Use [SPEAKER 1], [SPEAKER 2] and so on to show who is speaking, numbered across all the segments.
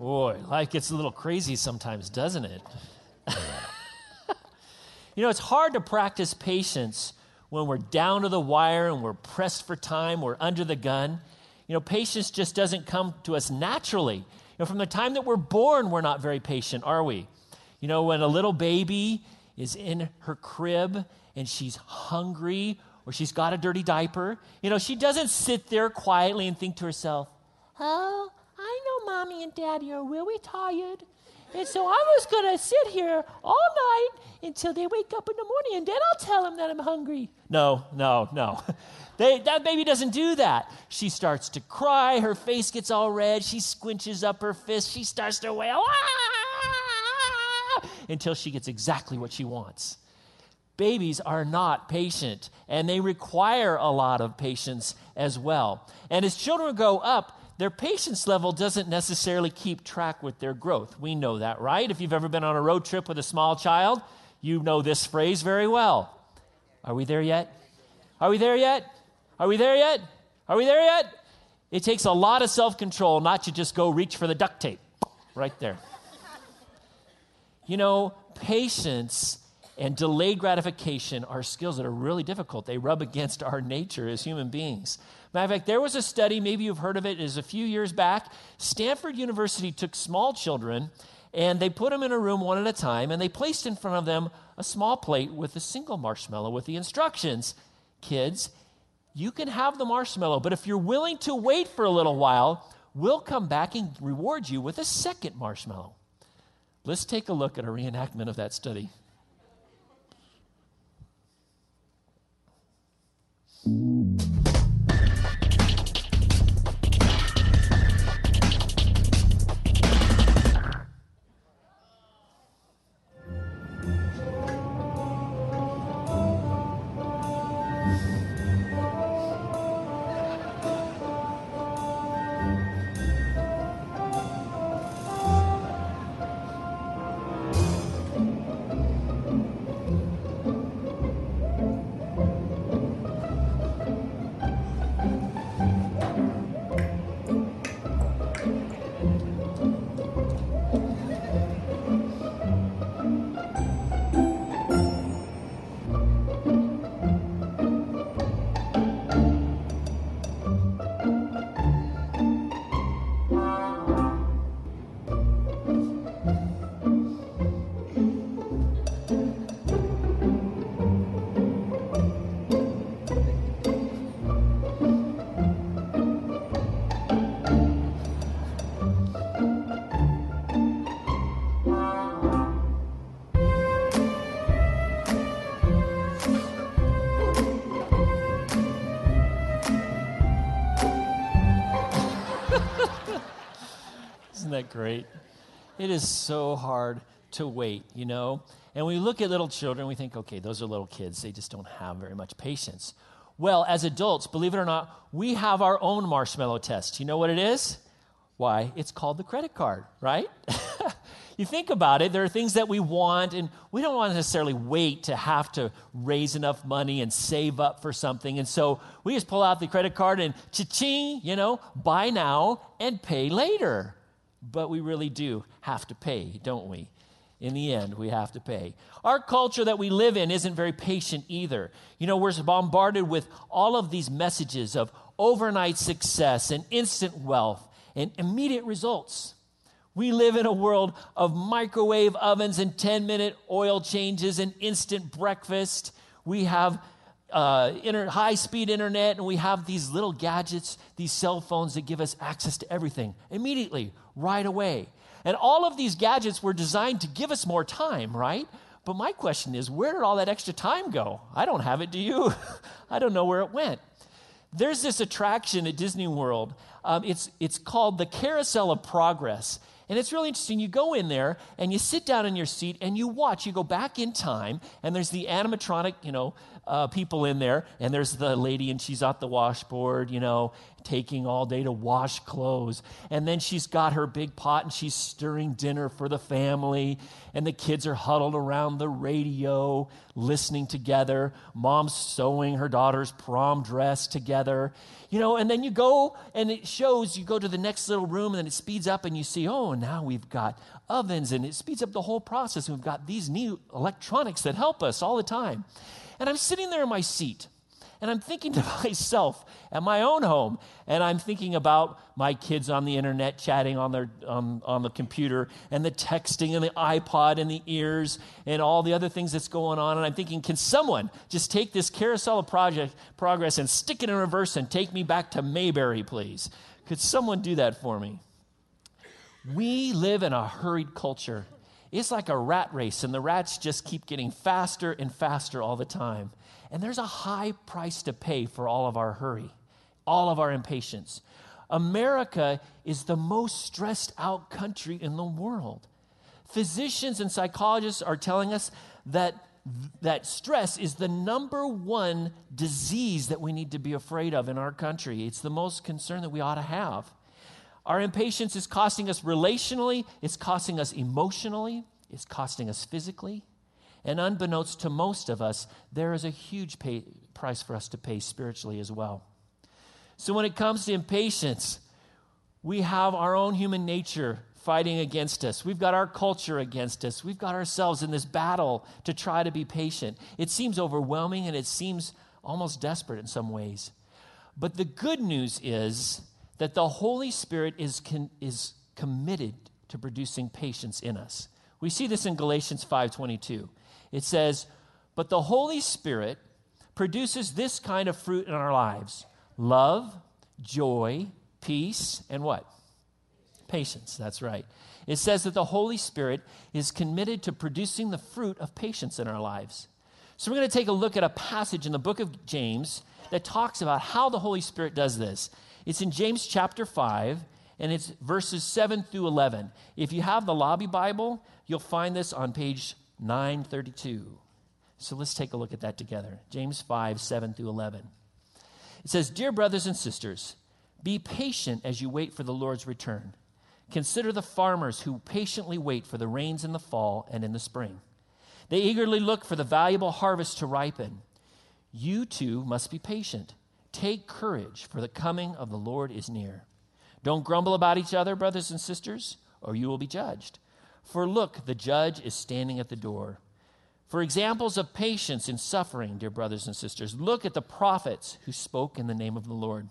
[SPEAKER 1] Boy, life gets a little crazy sometimes, doesn't it? you know, it's hard to practice patience when we're down to the wire and we're pressed for time, we're under the gun. You know, patience just doesn't come to us naturally. You know, from the time that we're born, we're not very patient, are we? You know, when a little baby is in her crib and she's hungry or she's got a dirty diaper, you know, she doesn't sit there quietly and think to herself, oh, mommy and daddy are really tired. And so I was going to sit here all night until they wake up in the morning, and then I'll tell them that I'm hungry. No, no, no. They, that baby doesn't do that. She starts to cry. Her face gets all red. She squinches up her fist. She starts to wail ah! until she gets exactly what she wants. Babies are not patient, and they require a lot of patience as well. And as children grow up, their patience level doesn't necessarily keep track with their growth. We know that, right? If you've ever been on a road trip with a small child, you know this phrase very well. Are we there yet? Are we there yet? Are we there yet? Are we there yet? It takes a lot of self control not to just go reach for the duct tape right there. You know, patience and delayed gratification are skills that are really difficult. They rub against our nature as human beings. Matter of fact, there was a study, maybe you've heard of it. it, is a few years back. Stanford University took small children and they put them in a room one at a time and they placed in front of them a small plate with a single marshmallow with the instructions kids, you can have the marshmallow, but if you're willing to wait for a little while, we'll come back and reward you with a second marshmallow. Let's take a look at a reenactment of that study. Great? It is so hard to wait, you know? And we look at little children, we think, okay, those are little kids. They just don't have very much patience. Well, as adults, believe it or not, we have our own marshmallow test. You know what it is? Why? It's called the credit card, right? you think about it, there are things that we want, and we don't want to necessarily wait to have to raise enough money and save up for something. And so we just pull out the credit card and cha-ching, you know, buy now and pay later but we really do have to pay, don't we? In the end, we have to pay. Our culture that we live in isn't very patient either. You know, we're bombarded with all of these messages of overnight success and instant wealth and immediate results. We live in a world of microwave ovens and 10 minute oil changes and instant breakfast. We have uh, inter- high speed internet, and we have these little gadgets, these cell phones that give us access to everything immediately, right away. And all of these gadgets were designed to give us more time, right? But my question is, where did all that extra time go? I don't have it, do you? I don't know where it went. There's this attraction at Disney World. Um, it's, it's called the Carousel of Progress. And it's really interesting. You go in there and you sit down in your seat and you watch. You go back in time, and there's the animatronic, you know, uh, people in there, and there's the lady, and she's at the washboard, you know. taking all day to wash clothes. And then she's got her big pot and she's stirring dinner for the family. And the kids are huddled around the radio, listening together. Mom's sewing her daughter's prom dress together. You know, and then you go and it shows you go to the next little room and then it speeds up and you see, oh, now we've got ovens and it speeds up the whole process. We've got these new electronics that help us all the time. And I'm sitting there in my seat and I'm thinking to myself at my own home, and I'm thinking about my kids on the internet chatting on, their, on the computer, and the texting, and the iPod, and the ears, and all the other things that's going on. And I'm thinking, can someone just take this carousel of project, progress and stick it in reverse and take me back to Mayberry, please? Could someone do that for me? We live in a hurried culture. It's like a rat race, and the rats just keep getting faster and faster all the time. And there's a high price to pay for all of our hurry, all of our impatience. America is the most stressed out country in the world. Physicians and psychologists are telling us that, that stress is the number one disease that we need to be afraid of in our country. It's the most concern that we ought to have. Our impatience is costing us relationally, it's costing us emotionally, it's costing us physically. And unbeknownst to most of us, there is a huge pay, price for us to pay spiritually as well. So when it comes to impatience, we have our own human nature fighting against us. We've got our culture against us. We've got ourselves in this battle to try to be patient. It seems overwhelming and it seems almost desperate in some ways. But the good news is that the Holy Spirit is, con- is committed to producing patience in us. We see this in Galatians 5:22. It says, But the Holy Spirit produces this kind of fruit in our lives love, joy, peace, and what? Patience. That's right. It says that the Holy Spirit is committed to producing the fruit of patience in our lives. So we're going to take a look at a passage in the book of James that talks about how the Holy Spirit does this. It's in James chapter 5, and it's verses 7 through 11. If you have the lobby Bible, you'll find this on page 932. So let's take a look at that together. James 5, 7 through 11. It says, Dear brothers and sisters, be patient as you wait for the Lord's return. Consider the farmers who patiently wait for the rains in the fall and in the spring. They eagerly look for the valuable harvest to ripen. You too must be patient. Take courage, for the coming of the Lord is near. Don't grumble about each other, brothers and sisters, or you will be judged. For look, the judge is standing at the door. For examples of patience in suffering, dear brothers and sisters, look at the prophets who spoke in the name of the Lord.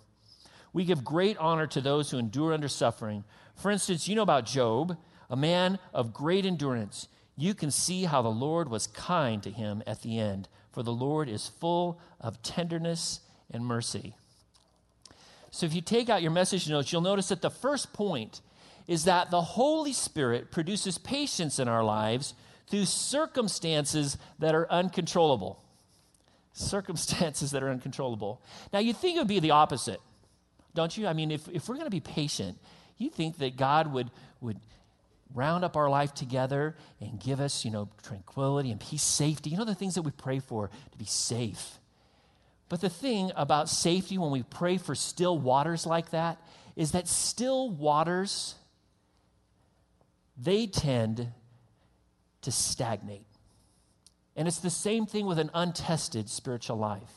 [SPEAKER 1] We give great honor to those who endure under suffering. For instance, you know about Job, a man of great endurance. You can see how the Lord was kind to him at the end, for the Lord is full of tenderness and mercy. So if you take out your message notes, you'll notice that the first point is that the Holy Spirit produces patience in our lives through circumstances that are uncontrollable. Circumstances that are uncontrollable. Now, you think it would be the opposite, don't you? I mean, if, if we're going to be patient, you think that God would, would round up our life together and give us, you know, tranquility and peace, safety. You know, the things that we pray for to be safe. But the thing about safety when we pray for still waters like that is that still waters they tend to stagnate. And it's the same thing with an untested spiritual life.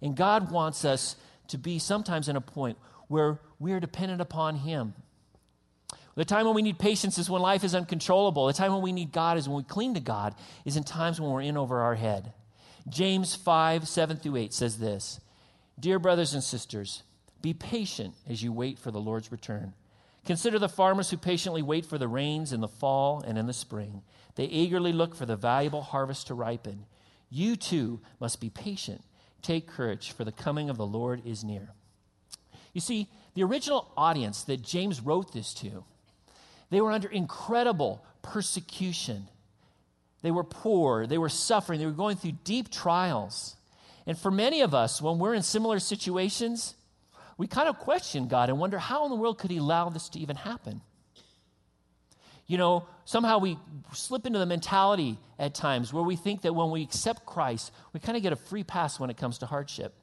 [SPEAKER 1] And God wants us to be sometimes in a point where we are dependent upon Him. The time when we need patience is when life is uncontrollable. The time when we need God is when we cling to God, is in times when we're in over our head. James 5, 7 through 8 says this Dear brothers and sisters, be patient as you wait for the Lord's return. Consider the farmers who patiently wait for the rains in the fall and in the spring. They eagerly look for the valuable harvest to ripen. You too must be patient. Take courage, for the coming of the Lord is near. You see, the original audience that James wrote this to, they were under incredible persecution. They were poor, they were suffering, they were going through deep trials. And for many of us, when we're in similar situations, we kind of question God and wonder how in the world could He allow this to even happen? You know, somehow we slip into the mentality at times where we think that when we accept Christ, we kind of get a free pass when it comes to hardship.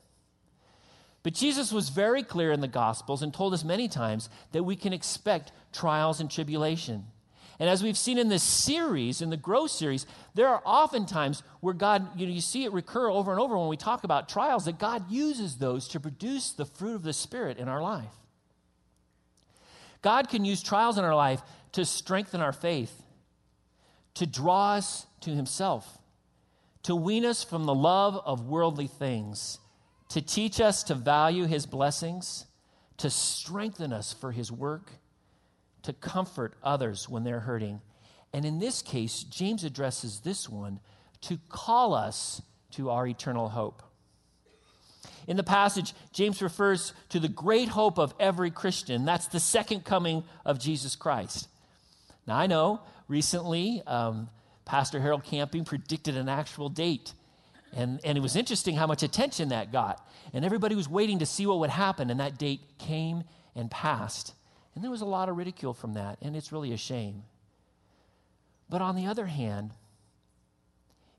[SPEAKER 1] But Jesus was very clear in the Gospels and told us many times that we can expect trials and tribulation. And as we've seen in this series, in the Grow series, there are often times where God, you know, you see it recur over and over when we talk about trials, that God uses those to produce the fruit of the Spirit in our life. God can use trials in our life to strengthen our faith, to draw us to Himself, to wean us from the love of worldly things to teach us to value his blessings, to strengthen us for his work, to comfort others when they're hurting. And in this case, James addresses this one to call us to our eternal hope. In the passage, James refers to the great hope of every Christian. That's the second coming of Jesus Christ. Now, I know recently um, Pastor Harold Camping predicted an actual date and, and it was interesting how much attention that got. And everybody was waiting to see what would happen, and that date came and passed. And there was a lot of ridicule from that, and it's really a shame. But on the other hand,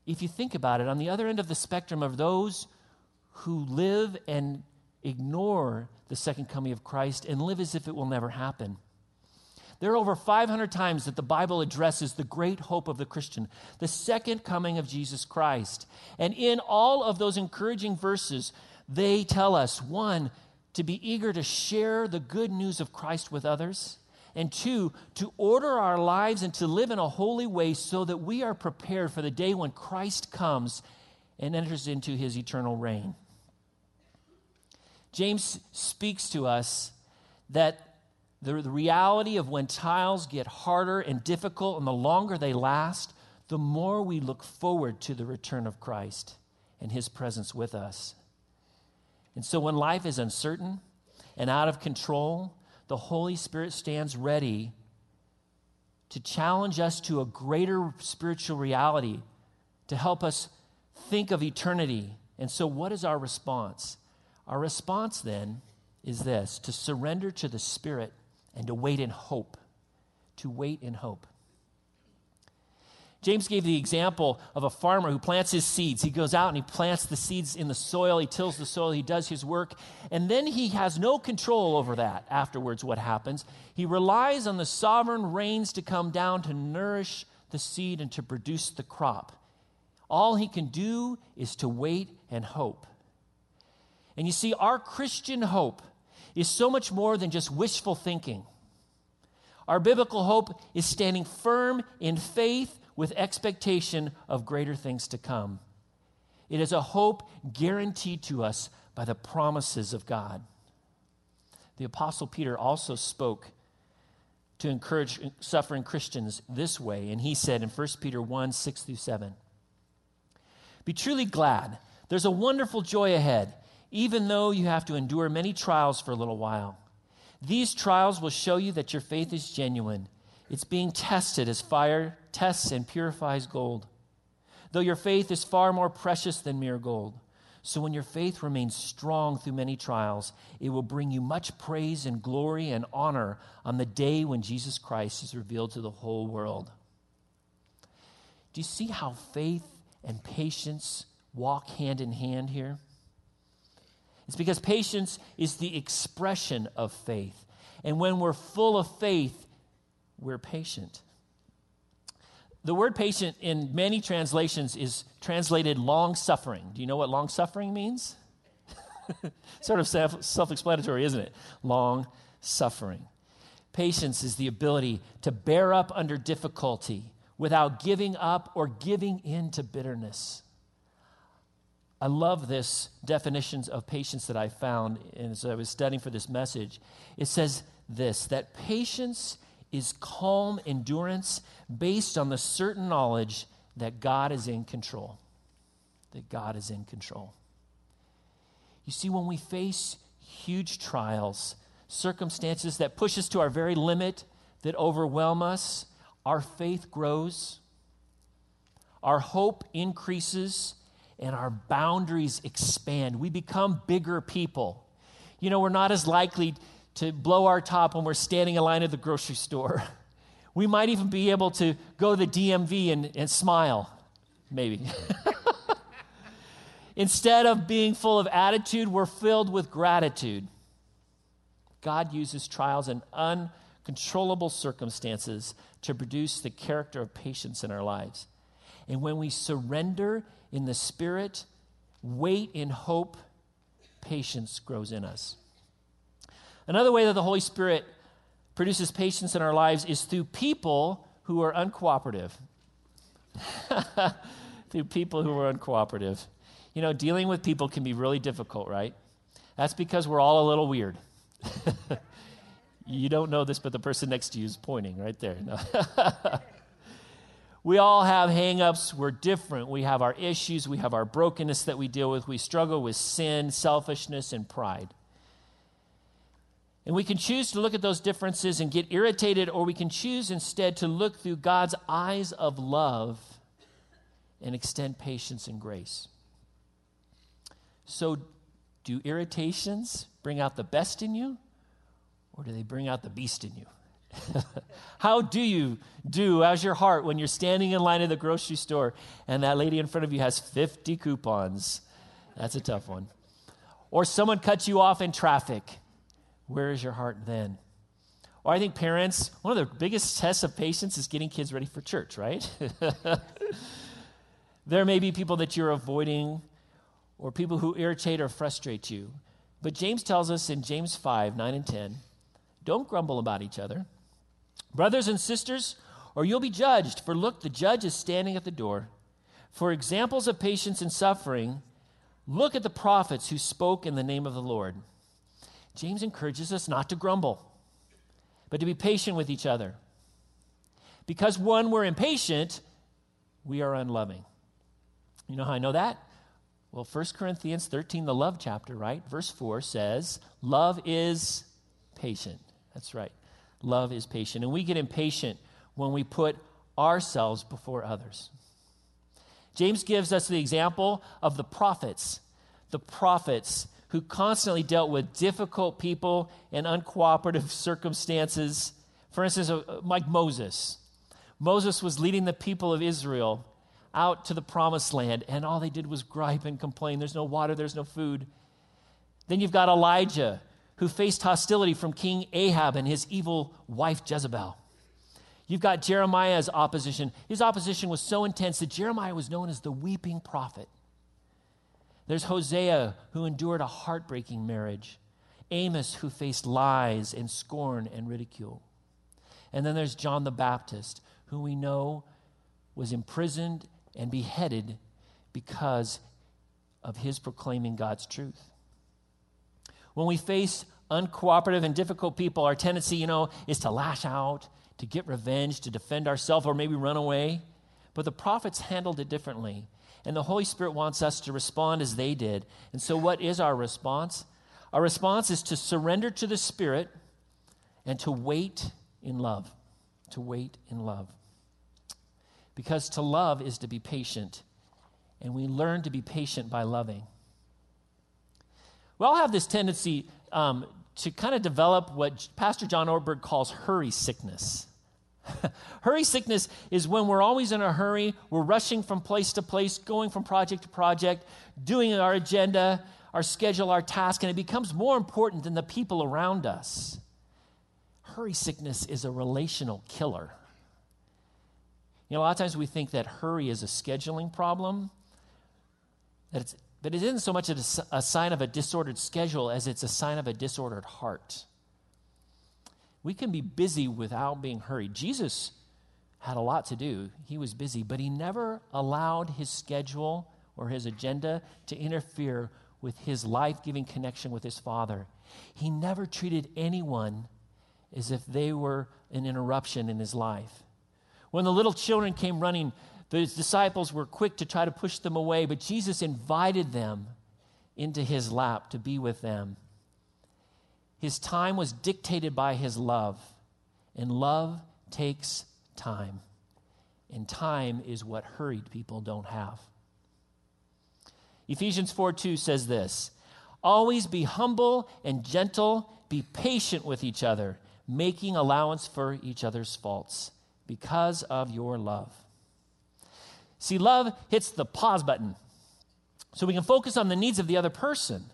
[SPEAKER 1] if you think about it, on the other end of the spectrum of those who live and ignore the second coming of Christ and live as if it will never happen, there are over 500 times that the Bible addresses the great hope of the Christian, the second coming of Jesus Christ. And in all of those encouraging verses, they tell us one, to be eager to share the good news of Christ with others, and two, to order our lives and to live in a holy way so that we are prepared for the day when Christ comes and enters into his eternal reign. James speaks to us that the, the reality of when trials get harder and difficult and the longer they last, the more we look forward to the return of Christ and his presence with us. And so when life is uncertain and out of control, the Holy Spirit stands ready to challenge us to a greater spiritual reality, to help us think of eternity. And so, what is our response? Our response then is this to surrender to the Spirit and to wait in hope. To wait in hope. James gave the example of a farmer who plants his seeds. He goes out and he plants the seeds in the soil, he tills the soil, he does his work, and then he has no control over that afterwards, what happens. He relies on the sovereign rains to come down to nourish the seed and to produce the crop. All he can do is to wait and hope. And you see, our Christian hope is so much more than just wishful thinking. Our biblical hope is standing firm in faith with expectation of greater things to come. It is a hope guaranteed to us by the promises of God. The Apostle Peter also spoke to encourage suffering Christians this way, and he said in 1 Peter 1 6 through 7 Be truly glad. There's a wonderful joy ahead even though you have to endure many trials for a little while. These trials will show you that your faith is genuine. It's being tested as fire tests and purifies gold. Though your faith is far more precious than mere gold. So when your faith remains strong through many trials, it will bring you much praise and glory and honor on the day when Jesus Christ is revealed to the whole world. Do you see how faith and patience walk hand in hand here? It's because patience is the expression of faith. And when we're full of faith, we're patient. The word patient in many translations is translated long suffering. Do you know what long suffering means? sort of self explanatory, isn't it? Long suffering. Patience is the ability to bear up under difficulty without giving up or giving in to bitterness. I love this definitions of patience that I found as I was studying for this message. It says this that patience is calm endurance based on the certain knowledge that God is in control. That God is in control. You see, when we face huge trials, circumstances that push us to our very limit, that overwhelm us, our faith grows, our hope increases, and our boundaries expand. We become bigger people. You know, we're not as likely to blow our top when we're standing in line at the grocery store. We might even be able to go to the DMV and, and smile, maybe. Instead of being full of attitude, we're filled with gratitude. God uses trials and uncontrollable circumstances to produce the character of patience in our lives. And when we surrender in the Spirit, wait in hope, patience grows in us. Another way that the Holy Spirit produces patience in our lives is through people who are uncooperative. through people who are uncooperative. You know, dealing with people can be really difficult, right? That's because we're all a little weird. you don't know this, but the person next to you is pointing right there. No. we all have hangups. We're different. We have our issues. We have our brokenness that we deal with. We struggle with sin, selfishness, and pride. And we can choose to look at those differences and get irritated, or we can choose instead to look through God's eyes of love and extend patience and grace. So, do irritations bring out the best in you, or do they bring out the beast in you? How do you do as your heart when you're standing in line at the grocery store and that lady in front of you has 50 coupons? That's a tough one. Or someone cuts you off in traffic where is your heart then? Well, I think parents, one of the biggest tests of patience is getting kids ready for church, right? there may be people that you're avoiding or people who irritate or frustrate you. But James tells us in James 5 9 and 10 don't grumble about each other. Brothers and sisters, or you'll be judged. For look, the judge is standing at the door. For examples of patience and suffering, look at the prophets who spoke in the name of the Lord. James encourages us not to grumble, but to be patient with each other. Because when we're impatient, we are unloving. You know how I know that? Well, 1 Corinthians 13, the love chapter, right? Verse 4 says, Love is patient. That's right. Love is patient. And we get impatient when we put ourselves before others. James gives us the example of the prophets. The prophets who constantly dealt with difficult people and uncooperative circumstances. For instance, uh, like Moses. Moses was leading the people of Israel out to the promised land, and all they did was gripe and complain. There's no water, there's no food. Then you've got Elijah, who faced hostility from King Ahab and his evil wife Jezebel. You've got Jeremiah's opposition. His opposition was so intense that Jeremiah was known as the weeping prophet. There's Hosea, who endured a heartbreaking marriage. Amos, who faced lies and scorn and ridicule. And then there's John the Baptist, who we know was imprisoned and beheaded because of his proclaiming God's truth. When we face uncooperative and difficult people, our tendency, you know, is to lash out, to get revenge, to defend ourselves, or maybe run away. But the prophets handled it differently. And the Holy Spirit wants us to respond as they did. And so, what is our response? Our response is to surrender to the Spirit and to wait in love. To wait in love. Because to love is to be patient, and we learn to be patient by loving. We all have this tendency um, to kind of develop what Pastor John Ortberg calls hurry sickness. hurry sickness is when we're always in a hurry, we're rushing from place to place, going from project to project, doing our agenda, our schedule, our task, and it becomes more important than the people around us. Hurry sickness is a relational killer. You know, a lot of times we think that hurry is a scheduling problem, that it's, but it isn't so much a, a sign of a disordered schedule as it's a sign of a disordered heart. We can be busy without being hurried. Jesus had a lot to do, he was busy, but he never allowed his schedule or his agenda to interfere with his life giving connection with his Father. He never treated anyone as if they were an interruption in his life. When the little children came running, the disciples were quick to try to push them away, but Jesus invited them into his lap to be with them. His time was dictated by his love, and love takes time. And time is what hurried people don't have. Ephesians 4 2 says this Always be humble and gentle, be patient with each other, making allowance for each other's faults because of your love. See, love hits the pause button so we can focus on the needs of the other person.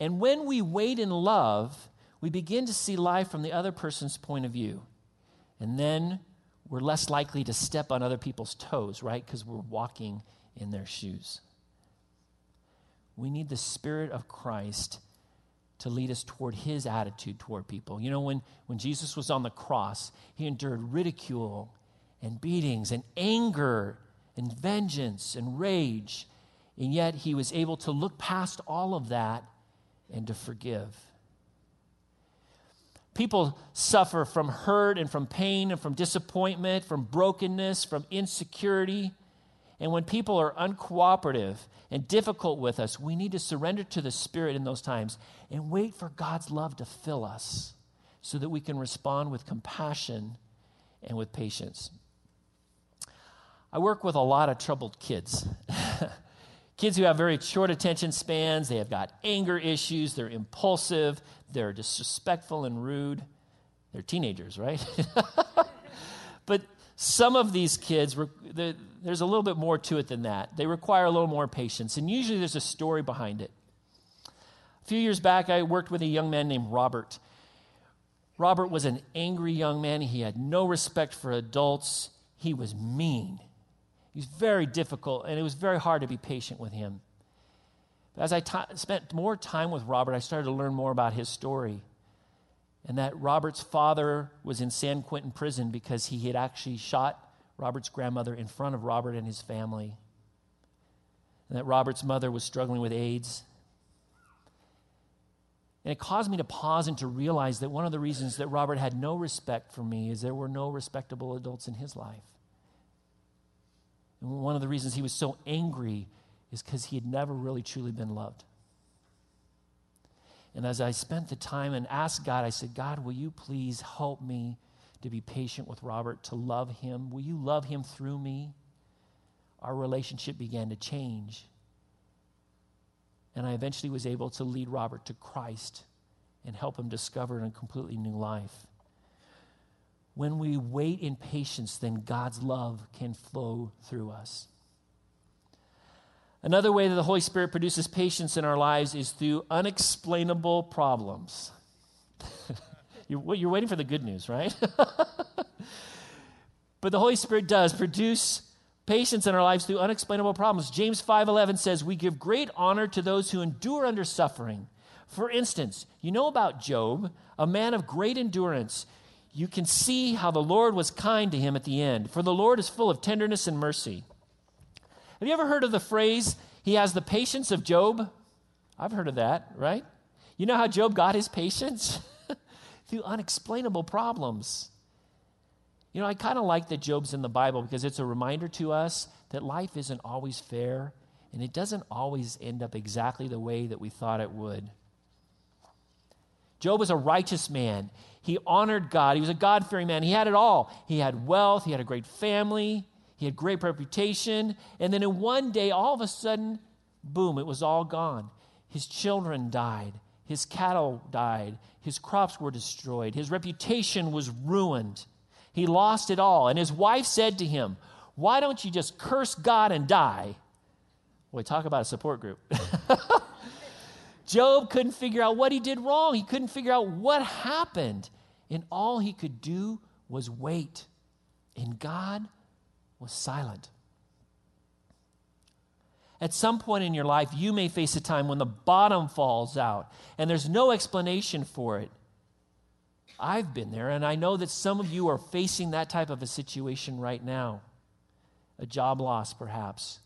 [SPEAKER 1] And when we wait in love, we begin to see life from the other person's point of view. And then we're less likely to step on other people's toes, right? Because we're walking in their shoes. We need the Spirit of Christ to lead us toward his attitude toward people. You know, when, when Jesus was on the cross, he endured ridicule and beatings and anger and vengeance and rage. And yet he was able to look past all of that and to forgive. People suffer from hurt and from pain and from disappointment, from brokenness, from insecurity. And when people are uncooperative and difficult with us, we need to surrender to the Spirit in those times and wait for God's love to fill us so that we can respond with compassion and with patience. I work with a lot of troubled kids. kids who have very short attention spans, they have got anger issues, they're impulsive, they're disrespectful and rude. They're teenagers, right? but some of these kids, there's a little bit more to it than that. They require a little more patience, and usually there's a story behind it. A few years back, I worked with a young man named Robert. Robert was an angry young man. He had no respect for adults. He was mean. He was very difficult, and it was very hard to be patient with him. But as I t- spent more time with Robert, I started to learn more about his story. And that Robert's father was in San Quentin prison because he had actually shot Robert's grandmother in front of Robert and his family. And that Robert's mother was struggling with AIDS. And it caused me to pause and to realize that one of the reasons that Robert had no respect for me is there were no respectable adults in his life. And one of the reasons he was so angry is because he had never really truly been loved. And as I spent the time and asked God, I said, God, will you please help me to be patient with Robert, to love him? Will you love him through me? Our relationship began to change. And I eventually was able to lead Robert to Christ and help him discover a completely new life. When we wait in patience, then God's love can flow through us. Another way that the Holy Spirit produces patience in our lives is through unexplainable problems. you're, you're, waiting for the good news, right? but the Holy Spirit does produce patience in our lives through unexplainable problems. James 5:11 says, "We give great honor to those who endure under suffering." For instance, you know about Job, a man of great endurance. You can see how the Lord was kind to him at the end, for the Lord is full of tenderness and mercy. Have you ever heard of the phrase, he has the patience of Job? I've heard of that, right? You know how Job got his patience? Through unexplainable problems. You know, I kind of like that Job's in the Bible because it's a reminder to us that life isn't always fair and it doesn't always end up exactly the way that we thought it would. Job was a righteous man. He honored God. He was a God fearing man. He had it all. He had wealth, he had a great family, he had great reputation. And then in one day, all of a sudden, boom, it was all gone. His children died. His cattle died. His crops were destroyed. His reputation was ruined. He lost it all. And his wife said to him, Why don't you just curse God and die? Boy, talk about a support group. Job couldn't figure out what he did wrong. He couldn't figure out what happened. And all he could do was wait. And God was silent. At some point in your life, you may face a time when the bottom falls out and there's no explanation for it. I've been there, and I know that some of you are facing that type of a situation right now a job loss, perhaps,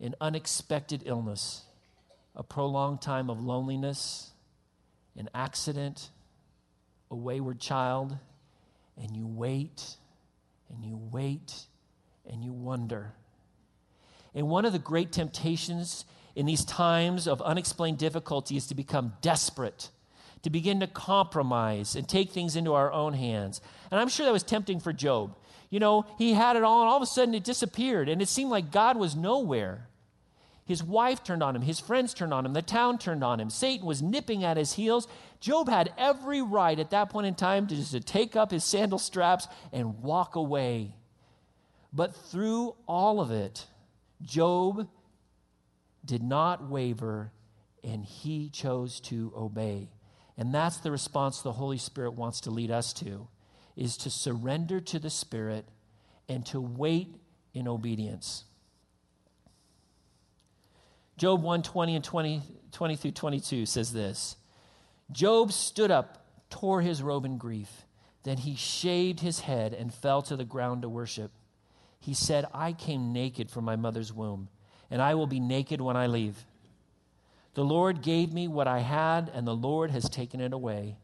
[SPEAKER 1] an unexpected illness, a prolonged time of loneliness, an accident, a wayward child, and you wait and you wait and you wonder. And one of the great temptations in these times of unexplained difficulty is to become desperate, to begin to compromise and take things into our own hands. And I'm sure that was tempting for Job. You know, he had it all, and all of a sudden it disappeared, and it seemed like God was nowhere. His wife turned on him, his friends turned on him, the town turned on him, Satan was nipping at his heels. Job had every right at that point in time to just take up his sandal straps and walk away. But through all of it, Job did not waver, and he chose to obey. And that's the response the Holy Spirit wants to lead us to is to surrender to the Spirit and to wait in obedience. Job 120 and 20, 20 through 22 says this Job stood up, tore his robe in grief. Then he shaved his head and fell to the ground to worship. He said, I came naked from my mother's womb, and I will be naked when I leave. The Lord gave me what I had, and the Lord has taken it away.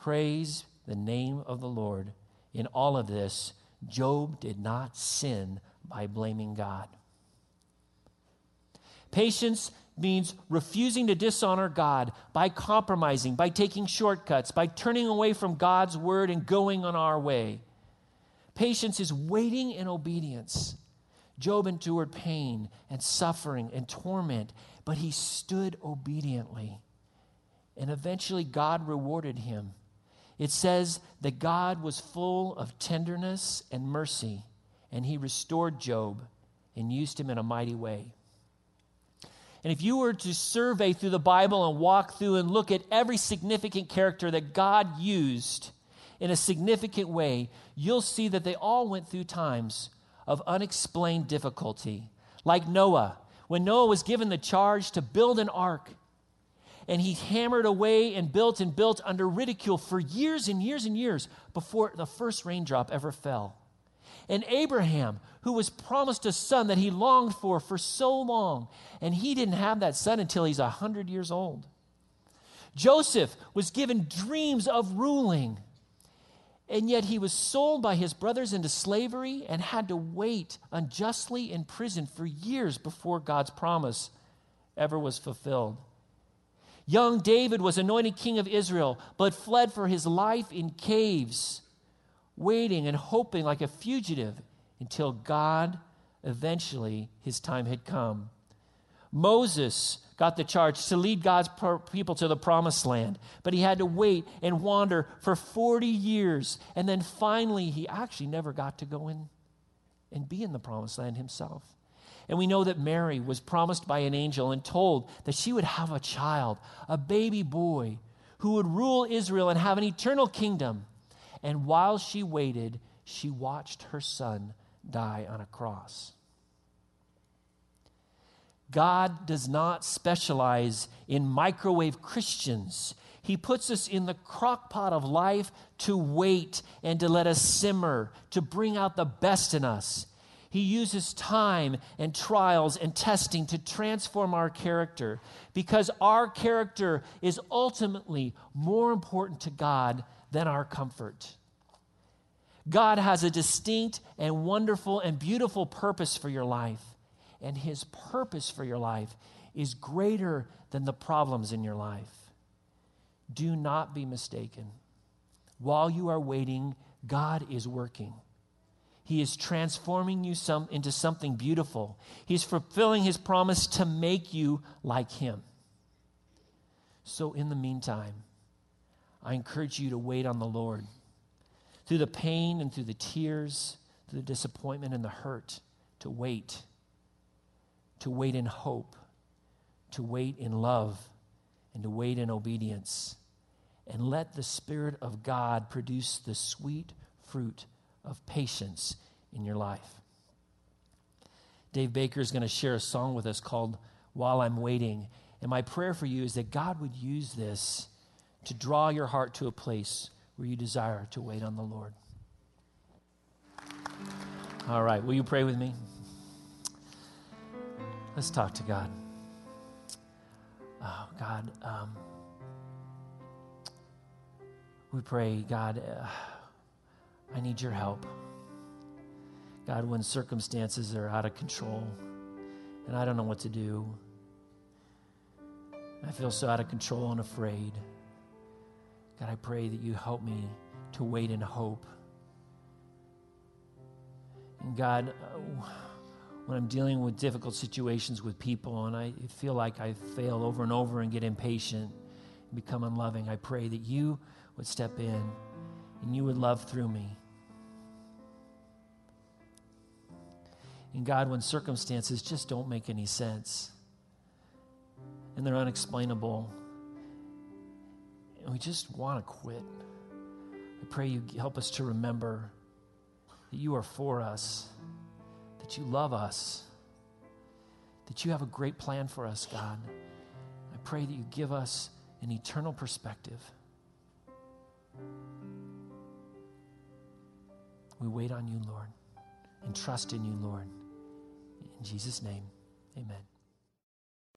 [SPEAKER 1] Praise the name of the Lord. In all of this, Job did not sin by blaming God. Patience means refusing to dishonor God by compromising, by taking shortcuts, by turning away from God's word and going on our way. Patience is waiting in obedience. Job endured pain and suffering and torment, but he stood obediently. And eventually, God rewarded him. It says that God was full of tenderness and mercy, and he restored Job and used him in a mighty way. And if you were to survey through the Bible and walk through and look at every significant character that God used in a significant way, you'll see that they all went through times of unexplained difficulty. Like Noah, when Noah was given the charge to build an ark, and he hammered away and built and built under ridicule for years and years and years before the first raindrop ever fell. And Abraham, who was promised a son that he longed for for so long, and he didn't have that son until he's 100 years old. Joseph was given dreams of ruling, and yet he was sold by his brothers into slavery and had to wait unjustly in prison for years before God's promise ever was fulfilled. Young David was anointed king of Israel, but fled for his life in caves waiting and hoping like a fugitive until God eventually, his time had come. Moses got the charge to lead God's people to the promised land, but he had to wait and wander for 40 years. And then finally, he actually never got to go in and be in the promised land himself. And we know that Mary was promised by an angel and told that she would have a child, a baby boy, who would rule Israel and have an eternal kingdom. And while she waited, she watched her son die on a cross. God does not specialize in microwave Christians. He puts us in the crock pot of life to wait and to let us simmer, to bring out the best in us. He uses time and trials and testing to transform our character because our character is ultimately more important to God than our comfort. God has a distinct and wonderful and beautiful purpose for your life. And his purpose for your life is greater than the problems in your life. Do not be mistaken. While you are waiting, God is working. He is transforming you some, into something beautiful. He's fulfilling his promise to make you like him. So, in the meantime, I encourage you to wait on the Lord. Through the pain and through the tears, through the disappointment and the hurt, to wait. To wait in hope, to wait in love, and to wait in obedience. And let the Spirit of God produce the sweet fruit of patience in your life. Dave Baker is going to share a song with us called While I'm Waiting. And my prayer for you is that God would use this to draw your heart to a place where you desire to wait on the Lord. All right, will you pray with me? Let's talk to God. Oh, God, um, we pray, God, uh, I need your help. God, when circumstances are out of control and I don't know what to do, I feel so out of control and afraid. God, I pray that you help me to wait in hope. And God, uh, when I'm dealing with difficult situations with people and I feel like I fail over and over and get impatient and become unloving, I pray that you would step in and you would love through me. And God, when circumstances just don't make any sense, and they're unexplainable. And we just want to quit. I pray you help us to remember that you are for us, that you love us, that you have a great plan for us, God. I pray that you give us an eternal perspective. We wait on you, Lord, and trust in you, Lord. In Jesus' name, amen.